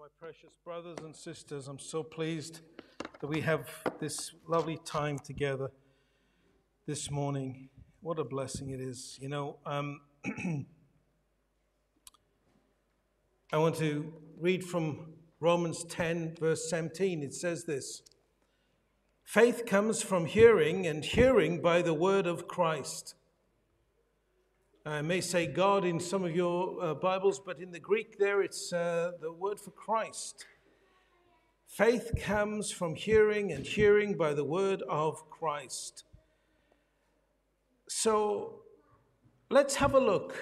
My precious brothers and sisters, I'm so pleased that we have this lovely time together this morning. What a blessing it is. You know, um, I want to read from Romans 10, verse 17. It says this Faith comes from hearing, and hearing by the word of Christ. I may say God in some of your uh, Bibles, but in the Greek there it's uh, the word for Christ. Faith comes from hearing, and hearing by the word of Christ. So let's have a look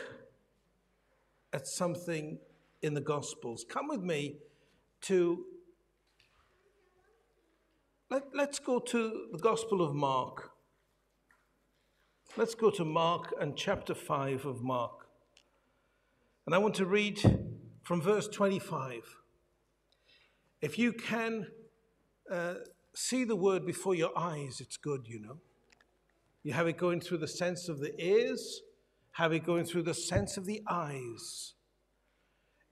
at something in the Gospels. Come with me to, let, let's go to the Gospel of Mark. Let's go to Mark and chapter 5 of Mark. And I want to read from verse 25. If you can uh, see the word before your eyes, it's good, you know. You have it going through the sense of the ears, have it going through the sense of the eyes.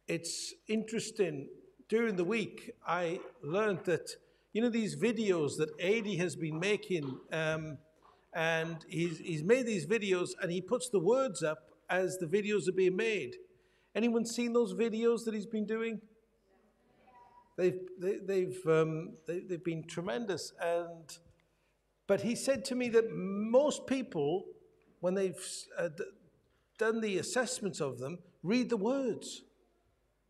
It's interesting. During the week, I learned that, you know, these videos that Adi has been making. Um, and he's, he's made these videos and he puts the words up as the videos are being made. Anyone seen those videos that he's been doing? They've, they, have they have um, they, they've been tremendous. And, but he said to me that most people, when they've uh, done the assessments of them, read the words.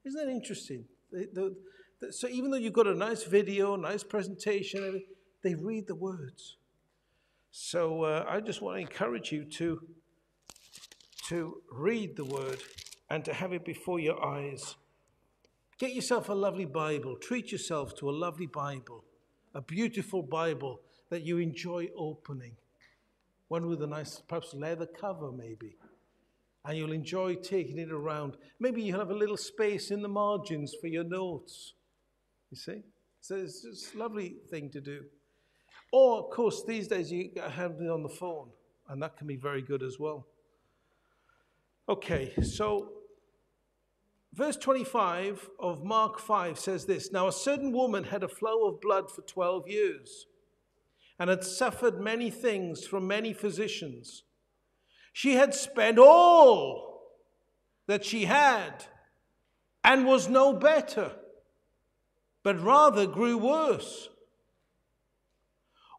Isn't that interesting? The, the, so even though you've got a nice video, nice presentation, they read the words. So uh, I just want to encourage you to, to read the word and to have it before your eyes. Get yourself a lovely Bible. Treat yourself to a lovely Bible, a beautiful Bible that you enjoy opening. One with a nice, perhaps leather cover, maybe. And you'll enjoy taking it around. Maybe you'll have a little space in the margins for your notes. You see? So it's, it's a lovely thing to do. Or, of course, these days you have it on the phone, and that can be very good as well. Okay, so verse 25 of Mark 5 says this Now a certain woman had a flow of blood for 12 years and had suffered many things from many physicians. She had spent all that she had and was no better, but rather grew worse.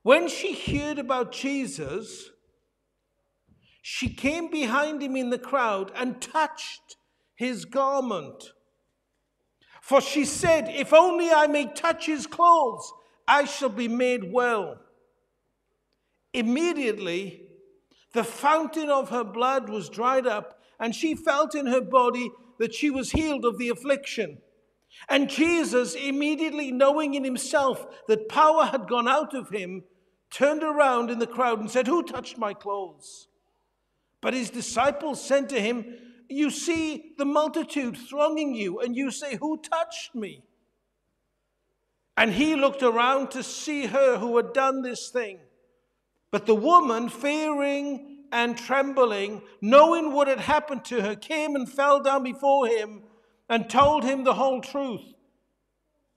When she heard about Jesus, she came behind him in the crowd and touched his garment. For she said, If only I may touch his clothes, I shall be made well. Immediately, the fountain of her blood was dried up, and she felt in her body that she was healed of the affliction. And Jesus, immediately knowing in himself that power had gone out of him, turned around in the crowd and said, Who touched my clothes? But his disciples said to him, You see the multitude thronging you, and you say, Who touched me? And he looked around to see her who had done this thing. But the woman, fearing and trembling, knowing what had happened to her, came and fell down before him and told him the whole truth.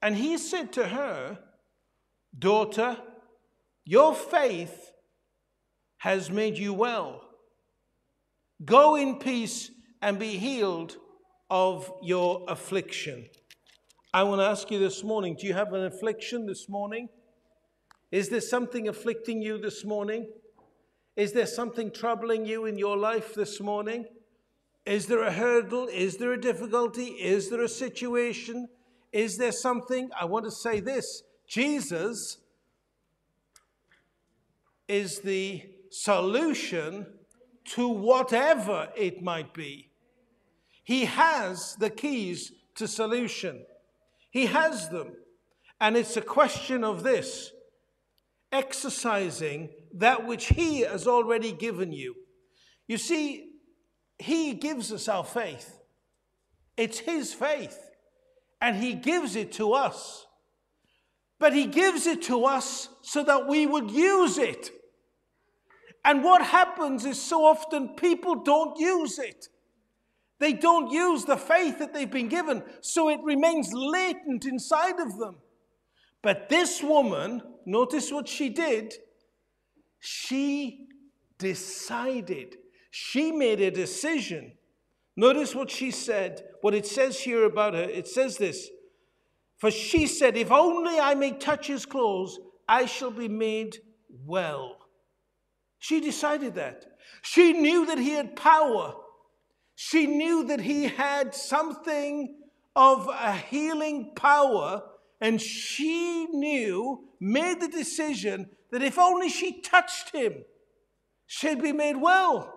And he said to her, Daughter, your faith has made you well. Go in peace and be healed of your affliction. I want to ask you this morning do you have an affliction this morning? Is there something afflicting you this morning? Is there something troubling you in your life this morning? Is there a hurdle? Is there a difficulty? Is there a situation? Is there something? I want to say this Jesus is the solution to whatever it might be. He has the keys to solution. He has them. And it's a question of this exercising that which He has already given you. You see, He gives us our faith, it's His faith, and He gives it to us. But He gives it to us so that we would use it. And what happens is so often people don't use it. They don't use the faith that they've been given, so it remains latent inside of them. But this woman, notice what she did. She decided, she made a decision. Notice what she said, what it says here about her. It says this For she said, If only I may touch his clothes, I shall be made well. She decided that. She knew that he had power. She knew that he had something of a healing power, and she knew, made the decision that if only she touched him, she'd be made well.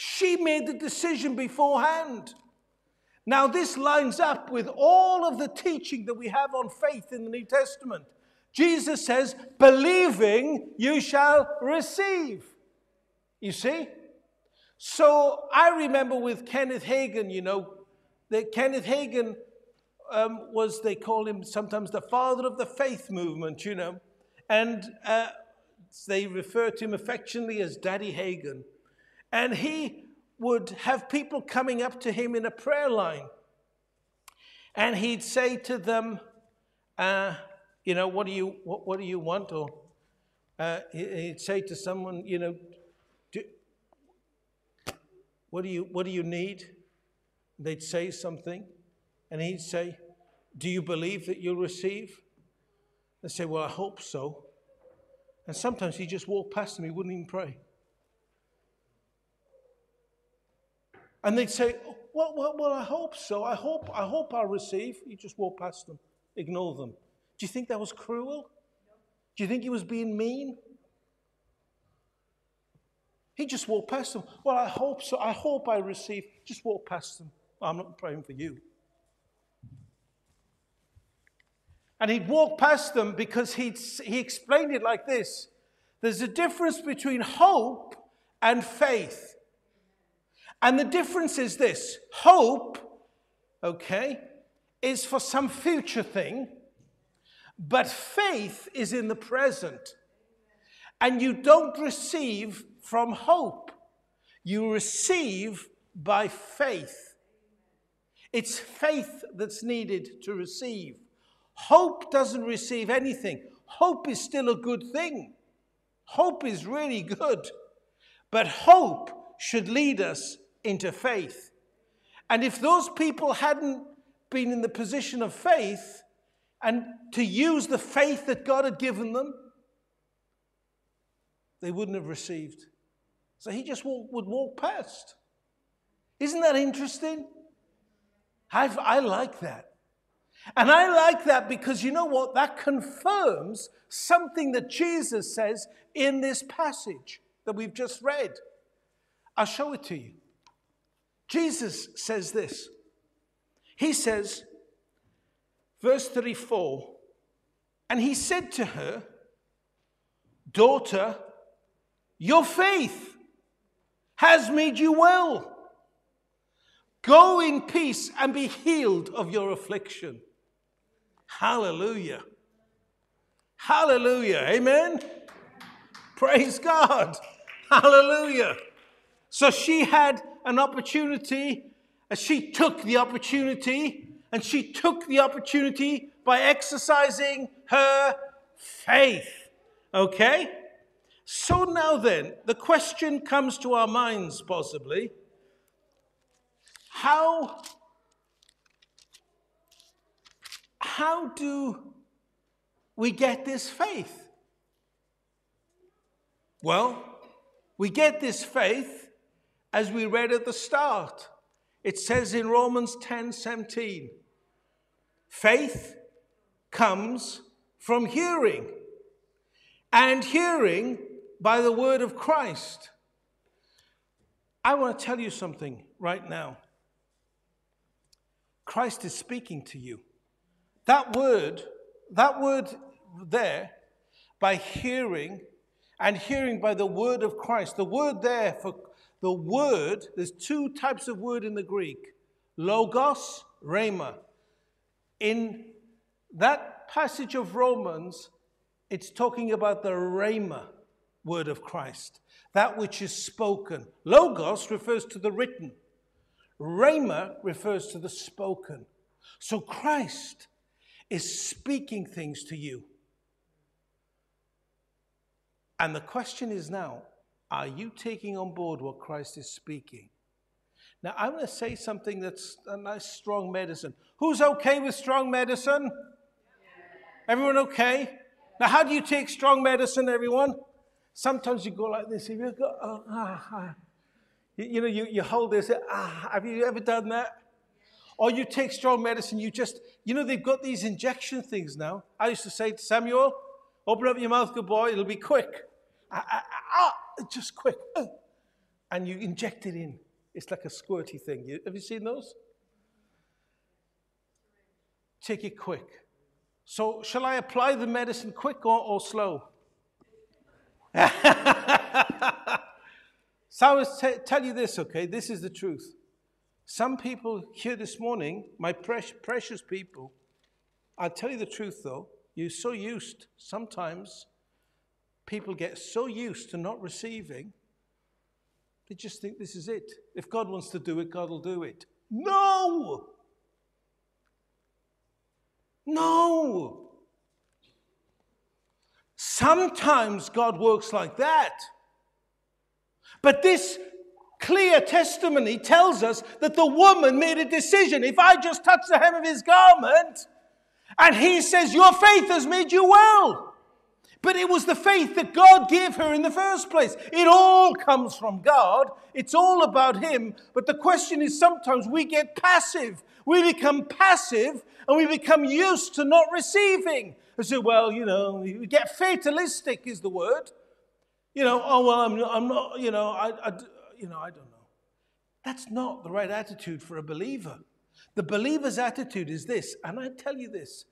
She made the decision beforehand. Now, this lines up with all of the teaching that we have on faith in the New Testament. Jesus says, believing you shall receive. You see? So I remember with Kenneth Hagin, you know, that Kenneth Hagin um, was, they call him sometimes the father of the faith movement, you know, and uh, they refer to him affectionately as Daddy Hagin. And he would have people coming up to him in a prayer line. And he'd say to them, uh, you know, what do you, what, what do you want? Or uh, he'd say to someone, you know, what do you, what do you need? They'd say something, and he'd say, Do you believe that you'll receive? They'd say, Well, I hope so. And sometimes he'd just walk past them, he wouldn't even pray. And they'd say, well, well, well, I hope so. I hope, I hope I'll receive. You just walk past them, ignore them. Do you think that was cruel? Do you think he was being mean? He just walked past them. Well, I hope so. I hope I receive. Just walk past them. I'm not praying for you. And he'd walk past them because he'd, he explained it like this there's a difference between hope and faith. And the difference is this hope, okay, is for some future thing, but faith is in the present. And you don't receive from hope. You receive by faith. It's faith that's needed to receive. Hope doesn't receive anything. Hope is still a good thing. Hope is really good. But hope should lead us into faith. And if those people hadn't been in the position of faith and to use the faith that God had given them, they wouldn't have received. So he just walk, would walk past. Isn't that interesting? I've, I like that. And I like that because you know what? That confirms something that Jesus says in this passage that we've just read. I'll show it to you. Jesus says this. He says, verse 34, and he said to her, Daughter, your faith has made you well. Go in peace and be healed of your affliction. Hallelujah. Hallelujah. Amen. Praise God. Hallelujah. So she had an opportunity, and she took the opportunity, and she took the opportunity by exercising her faith. Okay? So now then, the question comes to our minds possibly how, how do we get this faith? Well, we get this faith as we read at the start. It says in Romans 10 17, faith comes from hearing, and hearing by the word of Christ. I want to tell you something right now. Christ is speaking to you. That word, that word there, by hearing, and hearing by the word of Christ. The word there for the word, there's two types of word in the Greek logos, rhema. In that passage of Romans, it's talking about the rhema word of Christ, that which is spoken. Logos refers to the written. Rhema refers to the spoken. So Christ is speaking things to you. And the question is now are you taking on board what Christ is speaking? Now, I'm going to say something that's a nice, strong medicine. Who's okay with strong medicine? Everyone okay? Now, how do you take strong medicine, everyone? Sometimes you go like this. If you go, oh, ah, ah. You, you, know, you, you hold this. Ah, have you ever done that? Or you take strong medicine, you just, you know, they've got these injection things now. I used to say to Samuel, open up your mouth, good boy, it'll be quick. Ah, just quick. And you inject it in. It's like a squirty thing. Have you seen those? Take it quick. So, shall I apply the medicine quick or, or slow? so, I was t- tell you this, okay? This is the truth. Some people here this morning, my precious, precious people, I'll tell you the truth though, you're so used, sometimes people get so used to not receiving, they just think this is it. If God wants to do it, God will do it. No! No! Sometimes God works like that. But this clear testimony tells us that the woman made a decision. If I just touch the hem of his garment, and he says, Your faith has made you well. But it was the faith that God gave her in the first place. It all comes from God. It's all about Him. But the question is sometimes we get passive. We become passive and we become used to not receiving. I say, well, you know, we get fatalistic is the word. You know, oh, well, I'm, I'm not, you know, I, I, you know, I don't know. That's not the right attitude for a believer. The believer's attitude is this, and I tell you this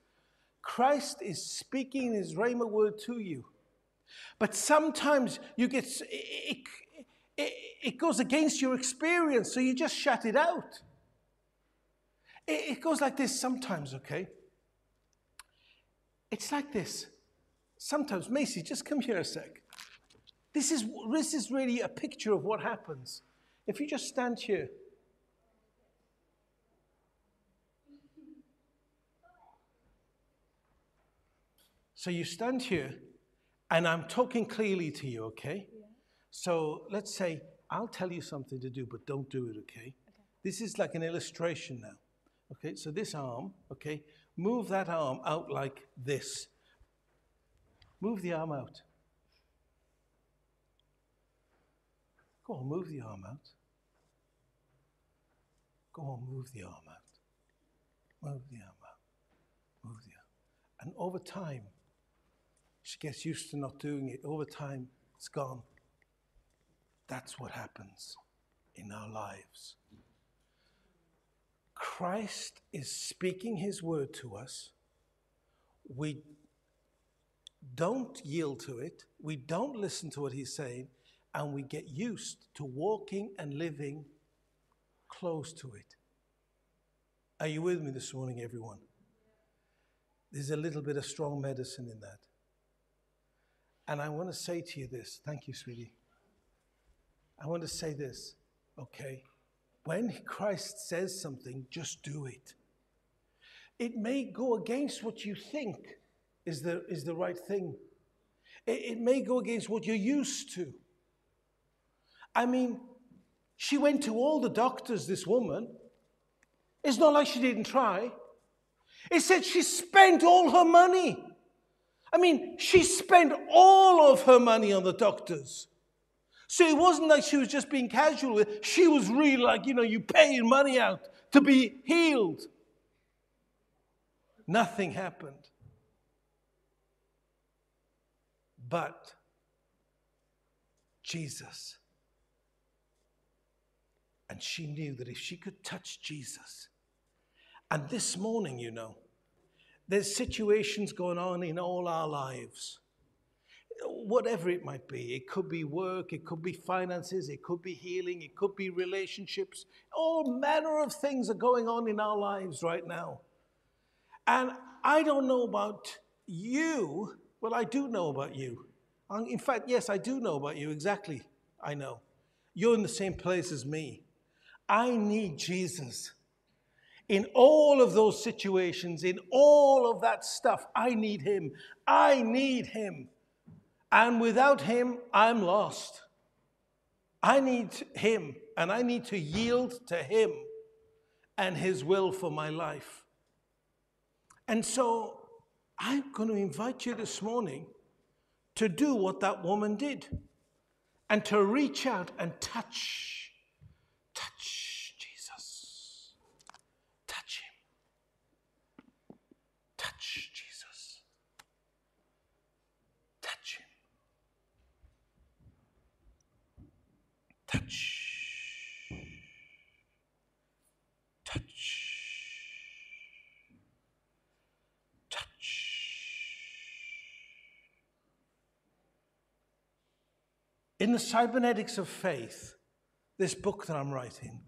Christ is speaking his Rhema word to you. But sometimes you get, it, it, it goes against your experience, so you just shut it out. It, it goes like this sometimes, okay? It's like this. Sometimes, Macy, just come here a sec. This is, this is really a picture of what happens. If you just stand here. So you stand here, and I'm talking clearly to you, okay? Yeah. So let's say I'll tell you something to do, but don't do it, okay? okay? This is like an illustration now. Okay, so this arm, okay, move that arm out like this. Move the arm out. Go on, move the arm out. Go on, move the arm out. Move the arm out. Move the arm. And over time, she gets used to not doing it. Over time, it's gone. That's what happens in our lives. Christ is speaking his word to us. We don't yield to it. We don't listen to what he's saying and we get used to walking and living close to it. Are you with me this morning, everyone? There's a little bit of strong medicine in that. And I want to say to you this. Thank you, sweetie. I want to say this, okay? When Christ says something, just do it. It may go against what you think is the, is the right thing, it, it may go against what you're used to. I mean, she went to all the doctors, this woman. It's not like she didn't try. It said she spent all her money. I mean, she spent all of her money on the doctors. So it wasn't like she was just being casual with She was really like, you know, you paying money out to be healed. Nothing happened. But Jesus and she knew that if she could touch Jesus, and this morning, you know, there's situations going on in all our lives. Whatever it might be, it could be work, it could be finances, it could be healing, it could be relationships. All manner of things are going on in our lives right now. And I don't know about you. Well, I do know about you. Um, in fact, yes, I do know about you exactly. I know. You're in the same place as me. I need Jesus. In all of those situations, in all of that stuff, I need Him. I need Him. And without Him, I'm lost. I need Him, and I need to yield to Him and His will for my life. And so I'm going to invite you this morning to do what that woman did and to reach out and touch, touch Jesus. Touch him. Touch Jesus. Touch him. Touch. Touch, touch. In the cybernetics of faith, this book that I'm writing,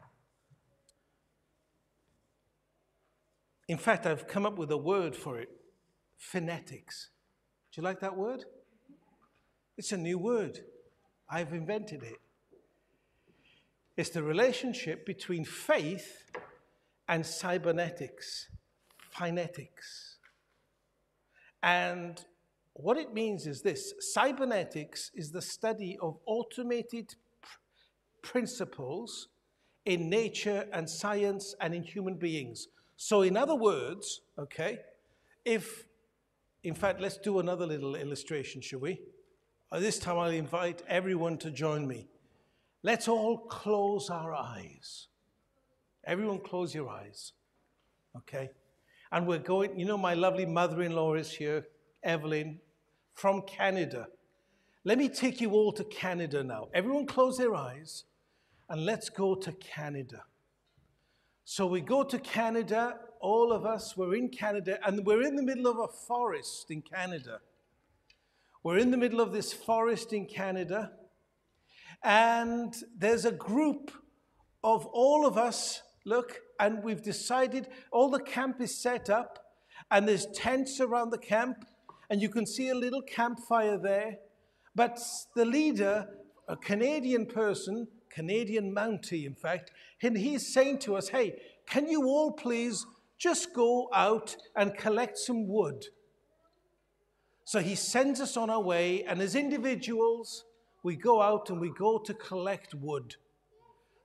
in fact, I've come up with a word for it phonetics. Do you like that word? It's a new word. I've invented it. It's the relationship between faith and cybernetics, phonetics. And what it means is this cybernetics is the study of automated pr- principles in nature and science and in human beings. So, in other words, okay, if, in fact, let's do another little illustration, shall we? Uh, this time I'll invite everyone to join me. Let's all close our eyes. Everyone, close your eyes. Okay? And we're going, you know, my lovely mother in law is here, Evelyn from Canada. Let me take you all to Canada now. Everyone close their eyes and let's go to Canada. So we go to Canada, all of us, we're in Canada, and we're in the middle of a forest in Canada. We're in the middle of this forest in Canada, and there's a group of all of us, look, and we've decided all the camp is set up, and there's tents around the camp, and you can see a little campfire there. But the leader, a Canadian person, Canadian Mountie, in fact, and he's saying to us, hey, can you all please just go out and collect some wood? So he sends us on our way, and as individuals, we go out and we go to collect wood.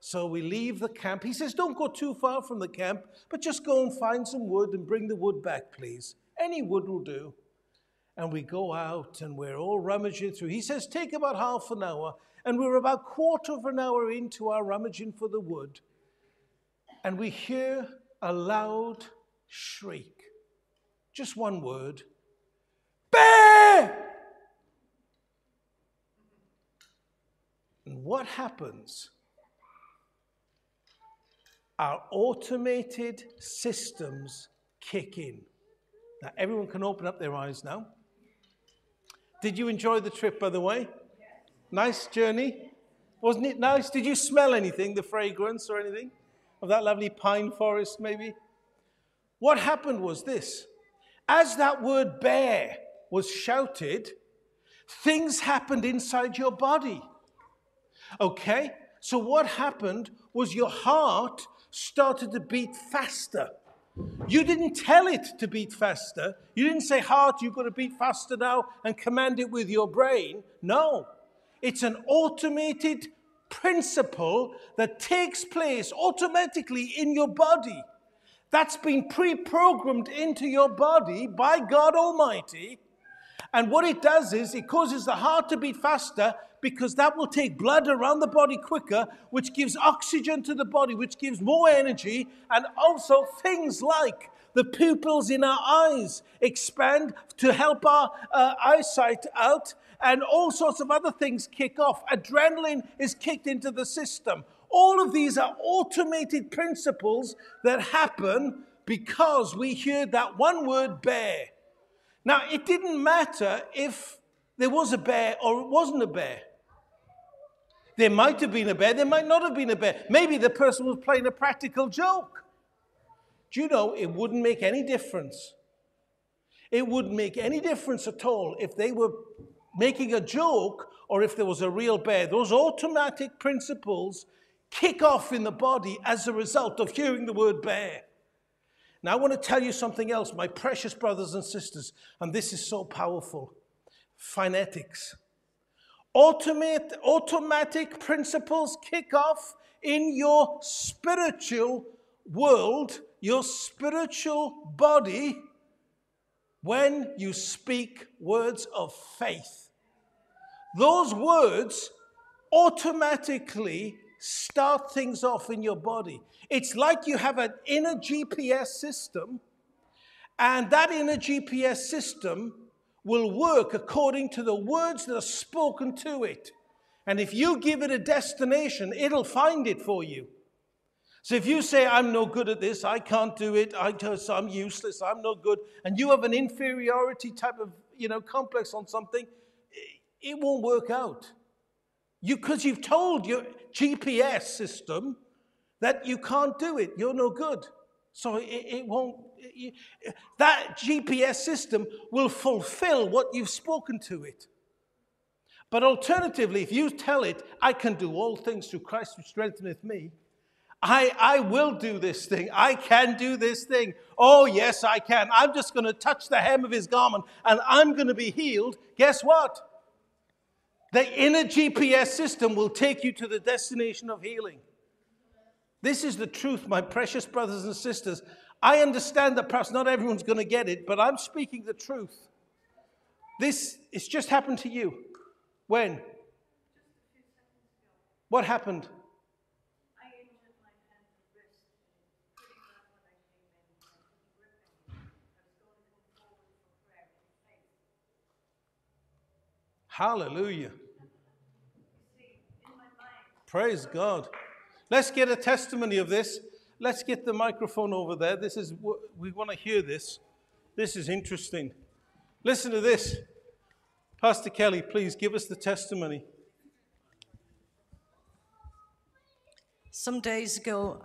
So we leave the camp. He says, Don't go too far from the camp, but just go and find some wood and bring the wood back, please. Any wood will do and we go out and we're all rummaging through. He says, take about half an hour, and we're about quarter of an hour into our rummaging for the wood, and we hear a loud shriek. Just one word. Bear! And what happens? Our automated systems kick in. Now, everyone can open up their eyes now. Did you enjoy the trip, by the way? Nice journey? Wasn't it nice? Did you smell anything, the fragrance or anything of that lovely pine forest, maybe? What happened was this as that word bear was shouted, things happened inside your body. Okay? So, what happened was your heart started to beat faster. You didn't tell it to beat faster. You didn't say, Heart, you've got to beat faster now and command it with your brain. No. It's an automated principle that takes place automatically in your body. That's been pre programmed into your body by God Almighty. And what it does is it causes the heart to beat faster because that will take blood around the body quicker, which gives oxygen to the body, which gives more energy, and also things like the pupils in our eyes expand to help our uh, eyesight out, and all sorts of other things kick off. Adrenaline is kicked into the system. All of these are automated principles that happen because we hear that one word bear. Now, it didn't matter if there was a bear or it wasn't a bear. There might have been a bear, there might not have been a bear. Maybe the person was playing a practical joke. Do you know it wouldn't make any difference? It wouldn't make any difference at all if they were making a joke or if there was a real bear. Those automatic principles kick off in the body as a result of hearing the word bear. Now, I want to tell you something else, my precious brothers and sisters, and this is so powerful phonetics. Automate, automatic principles kick off in your spiritual world, your spiritual body, when you speak words of faith. Those words automatically start things off in your body. It's like you have an inner GPS system, and that inner GPS system will work according to the words that are spoken to it. And if you give it a destination, it'll find it for you. So if you say, I'm no good at this, I can't do it, I'm useless, I'm no good, and you have an inferiority type of you know, complex on something, it won't work out. Because you, you've told your GPS system that you can't do it, you're no good. So it, it won't, it, that GPS system will fulfill what you've spoken to it. But alternatively, if you tell it, I can do all things through Christ who strengtheneth me, I, I will do this thing. I can do this thing. Oh, yes, I can. I'm just going to touch the hem of his garment and I'm going to be healed. Guess what? The inner GPS system will take you to the destination of healing. This is the truth, my precious brothers and sisters. I understand that perhaps not everyone's going to get it, but I'm speaking the truth. This it's just happened to you. When? What happened? Hallelujah. Praise God. Let's get a testimony of this. Let's get the microphone over there. This is we want to hear this. This is interesting. Listen to this. Pastor Kelly, please give us the testimony. Some days ago,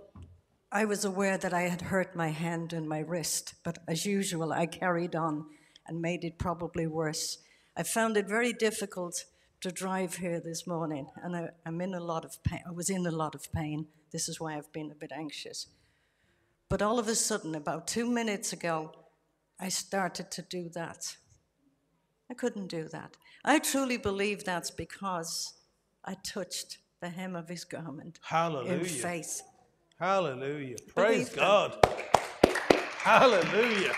I was aware that I had hurt my hand and my wrist, but as usual, I carried on and made it probably worse. I found it very difficult to drive here this morning, and I, am in a lot of pain. I was in a lot of pain. This is why I've been a bit anxious. But all of a sudden, about two minutes ago, I started to do that. I couldn't do that. I truly believe that's because I touched the hem of his garment Hallelujah. in faith. Hallelujah. Praise God. Hallelujah.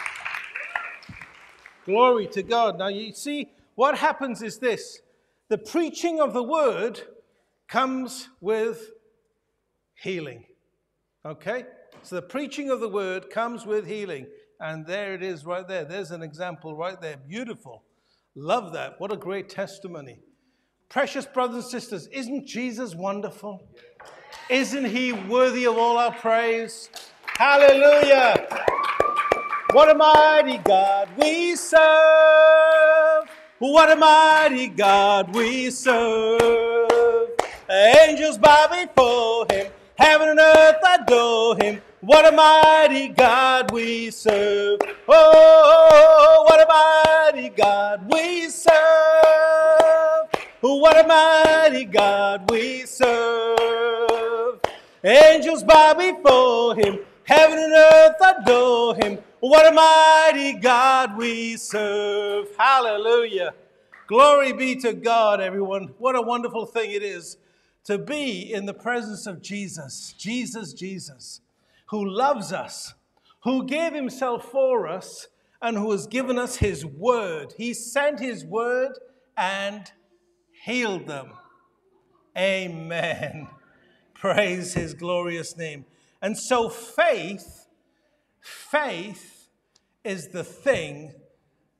Glory to God. Now, you see, what happens is this the preaching of the word comes with healing. Okay? So the preaching of the word comes with healing. And there it is right there. There's an example right there. Beautiful. Love that. What a great testimony. Precious brothers and sisters, isn't Jesus wonderful? Isn't he worthy of all our praise? Hallelujah. What a mighty God we serve. What a mighty God we serve. Angels bow before him, heaven and earth adore him. What a mighty God we serve. Oh, what a mighty God we serve. What a mighty God we serve. Angels bow before him, heaven and earth adore him. What a mighty God we serve. Hallelujah. Glory be to God, everyone. What a wonderful thing it is to be in the presence of Jesus, Jesus, Jesus, who loves us, who gave himself for us, and who has given us his word. He sent his word and healed them. Amen. Praise his glorious name. And so faith, faith is the thing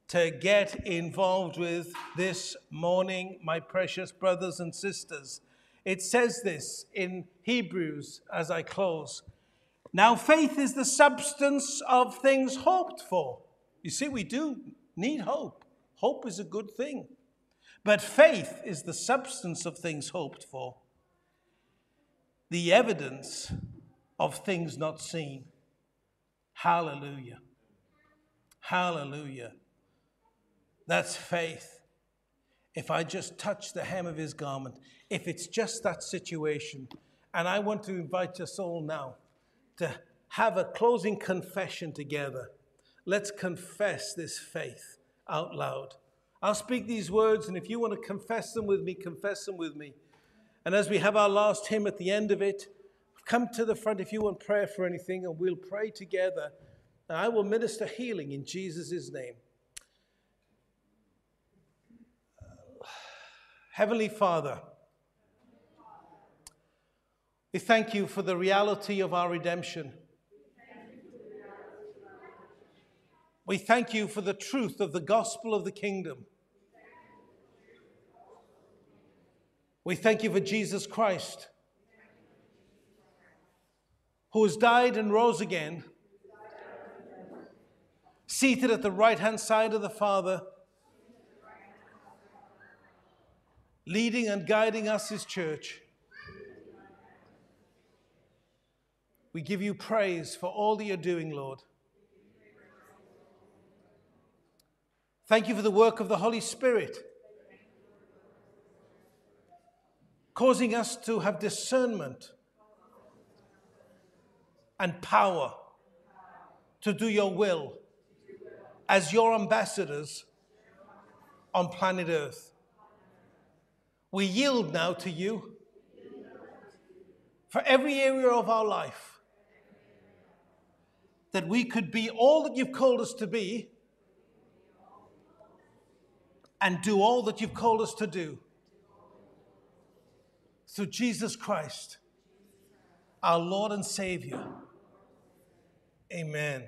to get involved with this morning, my precious brothers and sisters. It says this in Hebrews as I close. Now, faith is the substance of things hoped for. You see, we do need hope. Hope is a good thing. But faith is the substance of things hoped for, the evidence of things not seen. Hallelujah. Hallelujah. That's faith. If I just touch the hem of his garment, if it's just that situation, And I want to invite us all now to have a closing confession together. Let's confess this faith out loud. I'll speak these words, and if you want to confess them with me, confess them with me. And as we have our last hymn at the end of it, come to the front if you want prayer for anything, and we'll pray together. And I will minister healing in Jesus' name. Uh, Heavenly Father, we thank you for the reality of our redemption. We thank you for the truth of the gospel of the kingdom. We thank you for Jesus Christ, who has died and rose again, seated at the right hand side of the Father, leading and guiding us, his church. We give you praise for all that you're doing, Lord. Thank you for the work of the Holy Spirit, causing us to have discernment and power to do your will as your ambassadors on planet Earth. We yield now to you for every area of our life that we could be all that you've called us to be and do all that you've called us to do. Through Jesus Christ, our Lord and Savior. Amen.